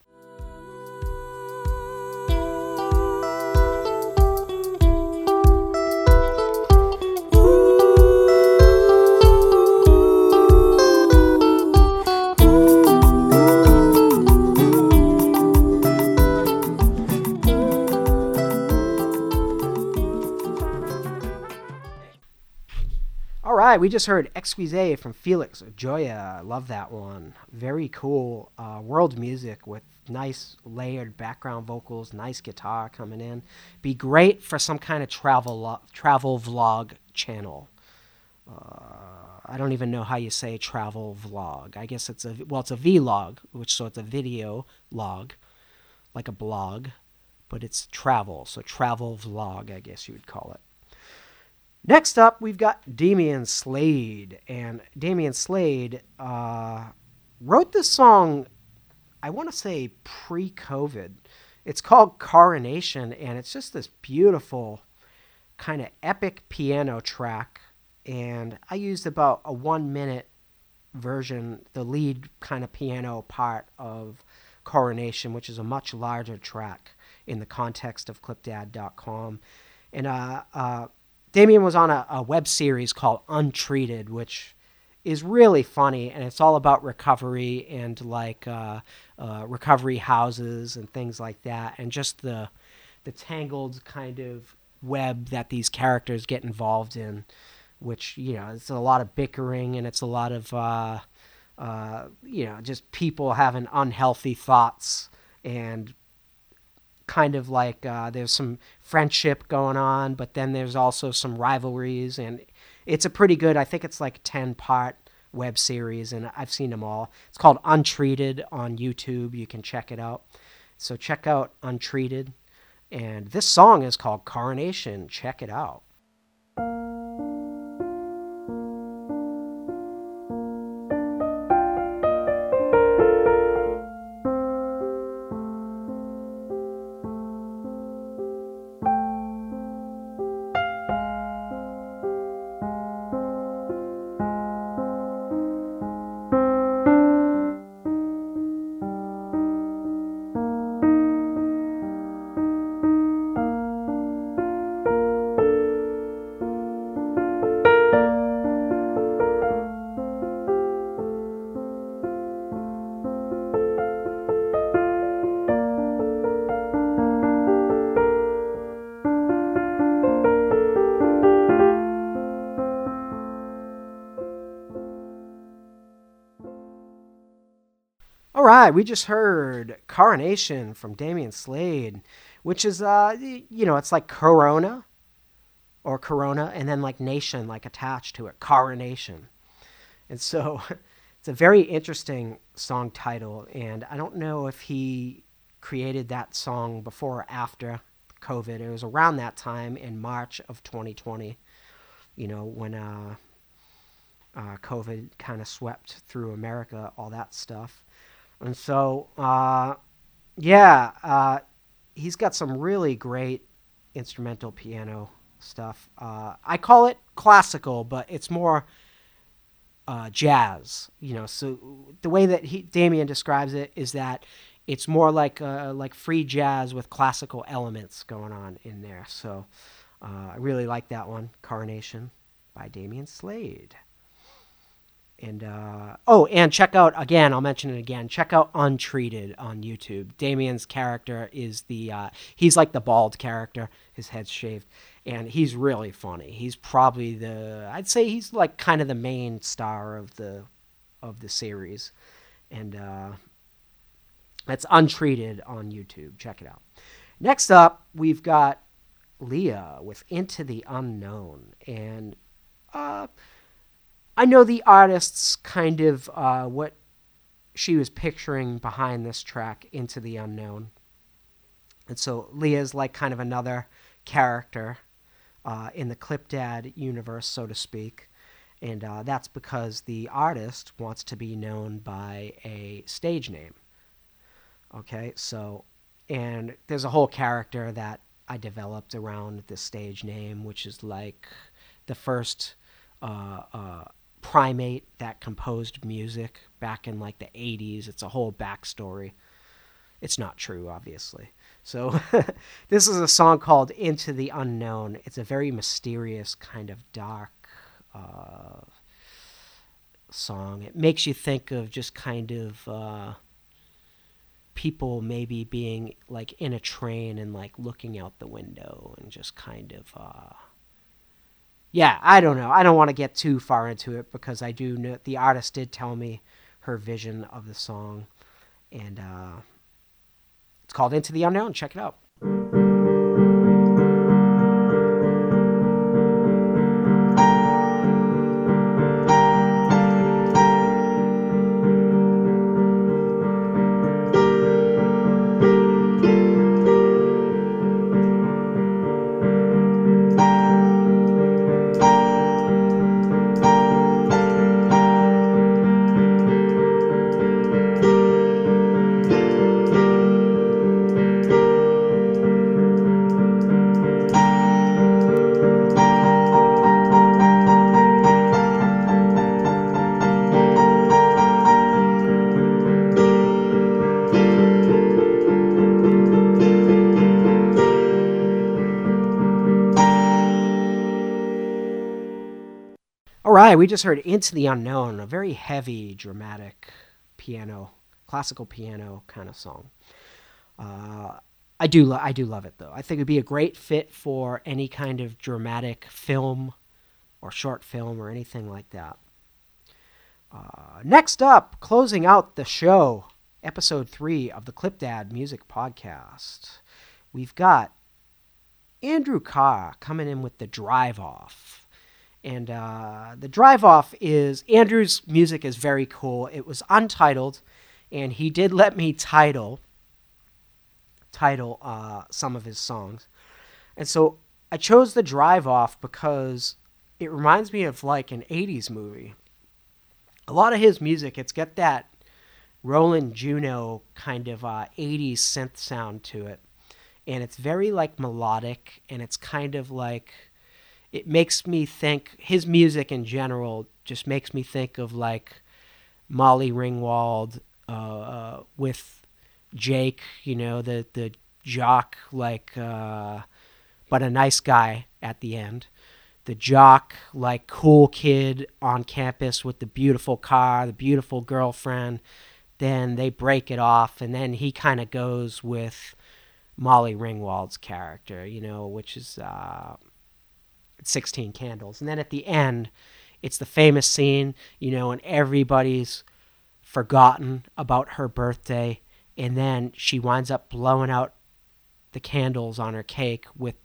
Right, we just heard Exquise from Felix Joia. Love that one. Very cool uh, world music with nice layered background vocals, nice guitar coming in. Be great for some kind of travel lo- travel vlog channel. Uh, I don't even know how you say travel vlog. I guess it's a well, it's a vlog, which so it's a video log, like a blog, but it's travel, so travel vlog, I guess you would call it. Next up, we've got Demian Slade. And Demian Slade uh, wrote this song, I want to say pre COVID. It's called Coronation, and it's just this beautiful, kind of epic piano track. And I used about a one minute version, the lead kind of piano part of Coronation, which is a much larger track in the context of clipdad.com. And uh, uh, Demian was on a, a web series called Untreated, which is really funny, and it's all about recovery and like uh, uh, recovery houses and things like that, and just the the tangled kind of web that these characters get involved in, which you know it's a lot of bickering and it's a lot of uh, uh you know just people having unhealthy thoughts and kind of like uh, there's some friendship going on, but then there's also some rivalries, and it's a pretty good. I think it's like ten part web series, and I've seen them all. It's called Untreated on YouTube. You can check it out. So check out Untreated, and this song is called Coronation. Check it out. Right, we just heard Coronation from Demian Slade, which is, uh, you know, it's like Corona or Corona and then like nation, like attached to it, Coronation. And so (laughs) it's a very interesting song title. And I don't know if he created that song before or after COVID. It was around that time in March of 2020, you know, when uh, uh, COVID kind of swept through America, all that stuff. And so, uh, yeah, uh, he's got some really great instrumental piano stuff. Uh, I call it classical, but it's more uh, jazz. You know, so the way that he Demian describes it is that it's more like uh, like free jazz with classical elements going on in there. So uh, I really like that one, Coronation by Demian Slade. And uh, oh, and check out again. I'll mention it again. Check out Untreated on YouTube. Demian's character is the uh, he's like the bald character. His head's shaved, and he's really funny. He's probably the I'd say he's like kind of the main star of the of the series, and uh, that's untreated on YouTube. Check it out. Next up, we've got Lea with Into the Unknown, and uh, I know the artist's kind of uh, what she was picturing behind this track, Into the Unknown. And so Lea's like kind of another character uh, in the Clipdad universe, so to speak. And uh, that's because the artist wants to be known by a stage name. Okay, so, and there's a whole character that I developed around this stage name, which is like the first uh, uh, primate that composed music back in like the 80s. It's a whole backstory. It's not true, obviously. So, (laughs) this is a song called Into the Unknown. It's a very mysterious, kind of dark uh, song. It makes you think of just kind of uh, people maybe being like in a train and like looking out the window and just kind of. Uh, yeah, I don't know. I don't want to get too far into it because I do know the artist did tell me her vision of the song, and uh, it's called Into the Unknown. Check it out. We just heard Into the Unknown, a very heavy, dramatic piano, classical piano kind of song. Uh, I do, lo- I do love it though. I think it'd be a great fit for any kind of dramatic film or short film or anything like that. Uh, next up, closing out the show, episode three of the Clipdad Music Podcast, we've got Andrew Carr coming in with the Drive Off. And uh, the drive off is Andrew's music is very cool. It was untitled, and he did let me title title uh, some of his songs. And so I chose the drive off because it reminds me of like an 80s movie. A lot of his music, it's got that Roland Juno kind of uh, 80s synth sound to it. And it's very like melodic, and it's kind of like it makes me think his music in general just makes me think of like Molly Ringwald uh, uh, with Jake, you know, the the jock like uh, but a nice guy at the end. The jock like cool kid on campus with the beautiful car, the beautiful girlfriend. Then they break it off and then he kind of goes with Molly Ringwald's character, you know, which is uh, 16 candles. And then at the end, it's the famous scene, you know, and everybody's forgotten about her birthday. And then she winds up blowing out the candles on her cake with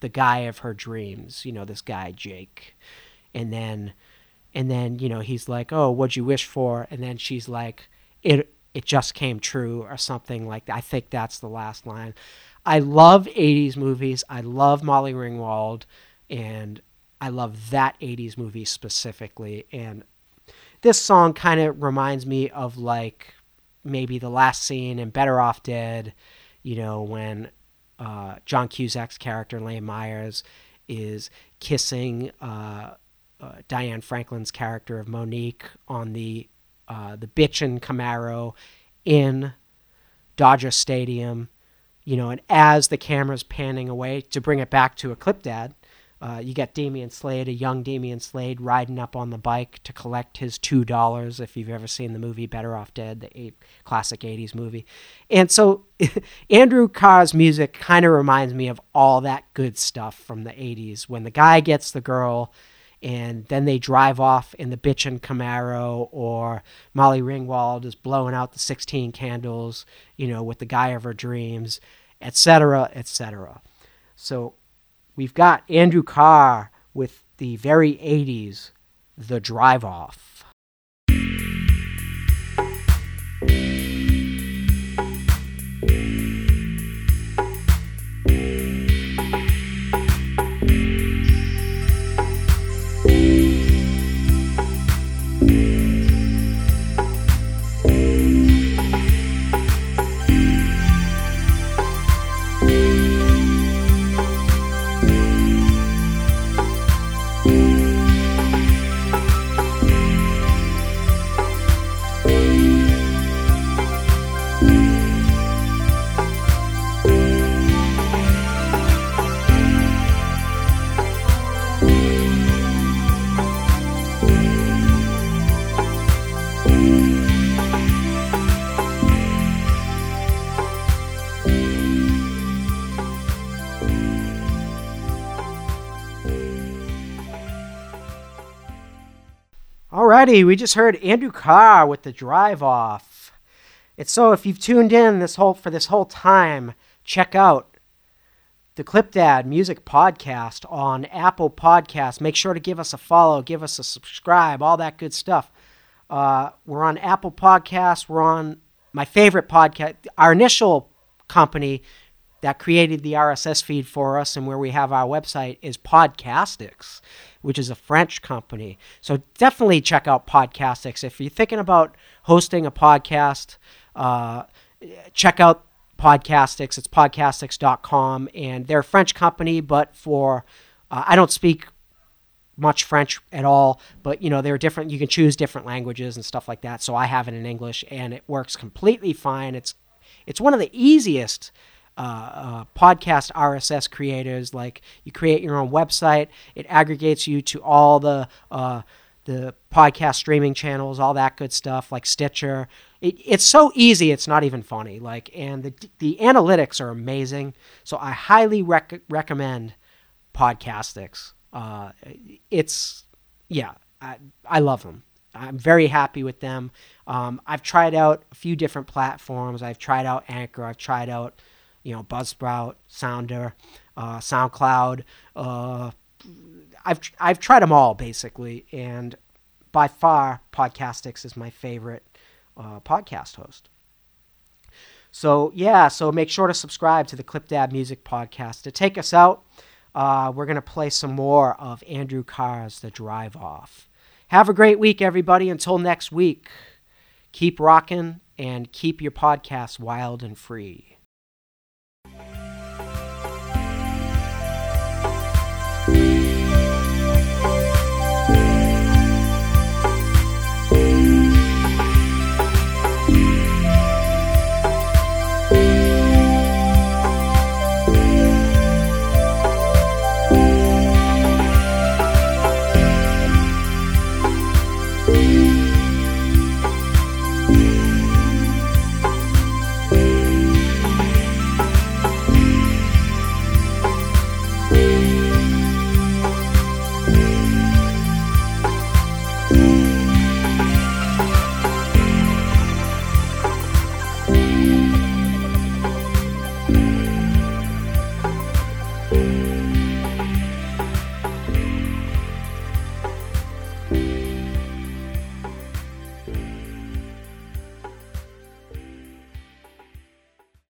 the guy of her dreams, you know, this guy, Jake. And then, and then, you know, he's like, oh, what'd you wish for? And then she's like, it, it just came true or something like that. I think that's the last line. I love 80s movies. I love Molly Ringwald and I love that 80s movie specifically. And this song kind of reminds me of like maybe the last scene in Better Off Dead, you know, when uh, John Cusack's character, Lane Myers, is kissing uh, uh, Diane Franklin's character of Monique on the uh, the bitchin' Camaro in Dodger Stadium, you know, and as the camera's panning away to bring it back to a clip dad, Uh, you get Demian Slade, a young Demian Slade, riding up on the bike to collect his two dollars. If you've ever seen the movie Better Off Dead, the eight, classic '80s movie, and so (laughs) Andrew Carr's music kind of reminds me of all that good stuff from the '80s when the guy gets the girl, and then they drive off in the bitchin' Camaro, or Molly Ringwald is blowing out the 16 candles, you know, with the guy of her dreams, etc., etc. So we've got Andrew Carr with the very 80s, The Drive Off. We just heard Andrew Carr with the drive off. It's so if you've tuned in this whole for this whole time, check out the Clipdad Music Podcast on Apple Podcasts. Make sure to give us a follow, give us a subscribe, all that good stuff. Uh, we're on Apple Podcasts. We're on my favorite podcast. Our initial company that created the RSS feed for us and where we have our website is Podcastics which is a French company. So definitely check out Podcastics. If you're thinking about hosting a podcast, uh, check out Podcastics. It's podcastics.com. And they're a French company, but for, uh, I don't speak much French at all, but you know, they're different. You can choose different languages and stuff like that. So I have it in English and it works completely fine. It's, it's one of the easiest uh, uh, podcast RSS creators. Like you create your own website, it aggregates you to all the uh, the podcast streaming channels, all that good stuff, like Stitcher. It, it's so easy, it's not even funny. Like, and the the analytics are amazing. So I highly rec- recommend Podcastics. Uh, it's yeah, I, I love them. I'm very happy with them. Um, I've tried out a few different platforms. I've tried out Anchor. I've tried out you know, Buzzsprout, Sounder, uh, SoundCloud. Uh, I've I've tried them all basically, and by far, Podcastics is my favorite uh, podcast host. So yeah, so make sure to subscribe to the Clipdad Music Podcast. To take us out, uh, we're gonna play some more of Andrew Carr's "The Drive Off." Have a great week, everybody. Until next week, keep rocking and keep your podcast wild and free.